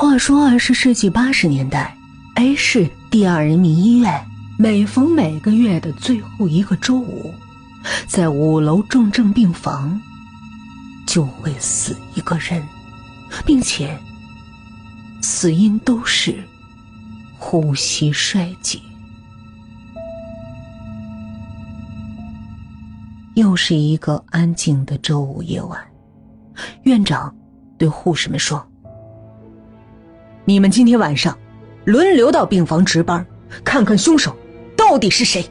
话说二十世纪八十年代，A 市第二人民医院每逢每个月的最后一个周五，在五楼重症病房就会死一个人，并且死因都是呼吸衰竭。又是一个安静的周五夜晚，院长对护士们说。你们今天晚上轮流到病房值班，看看凶手到底是谁。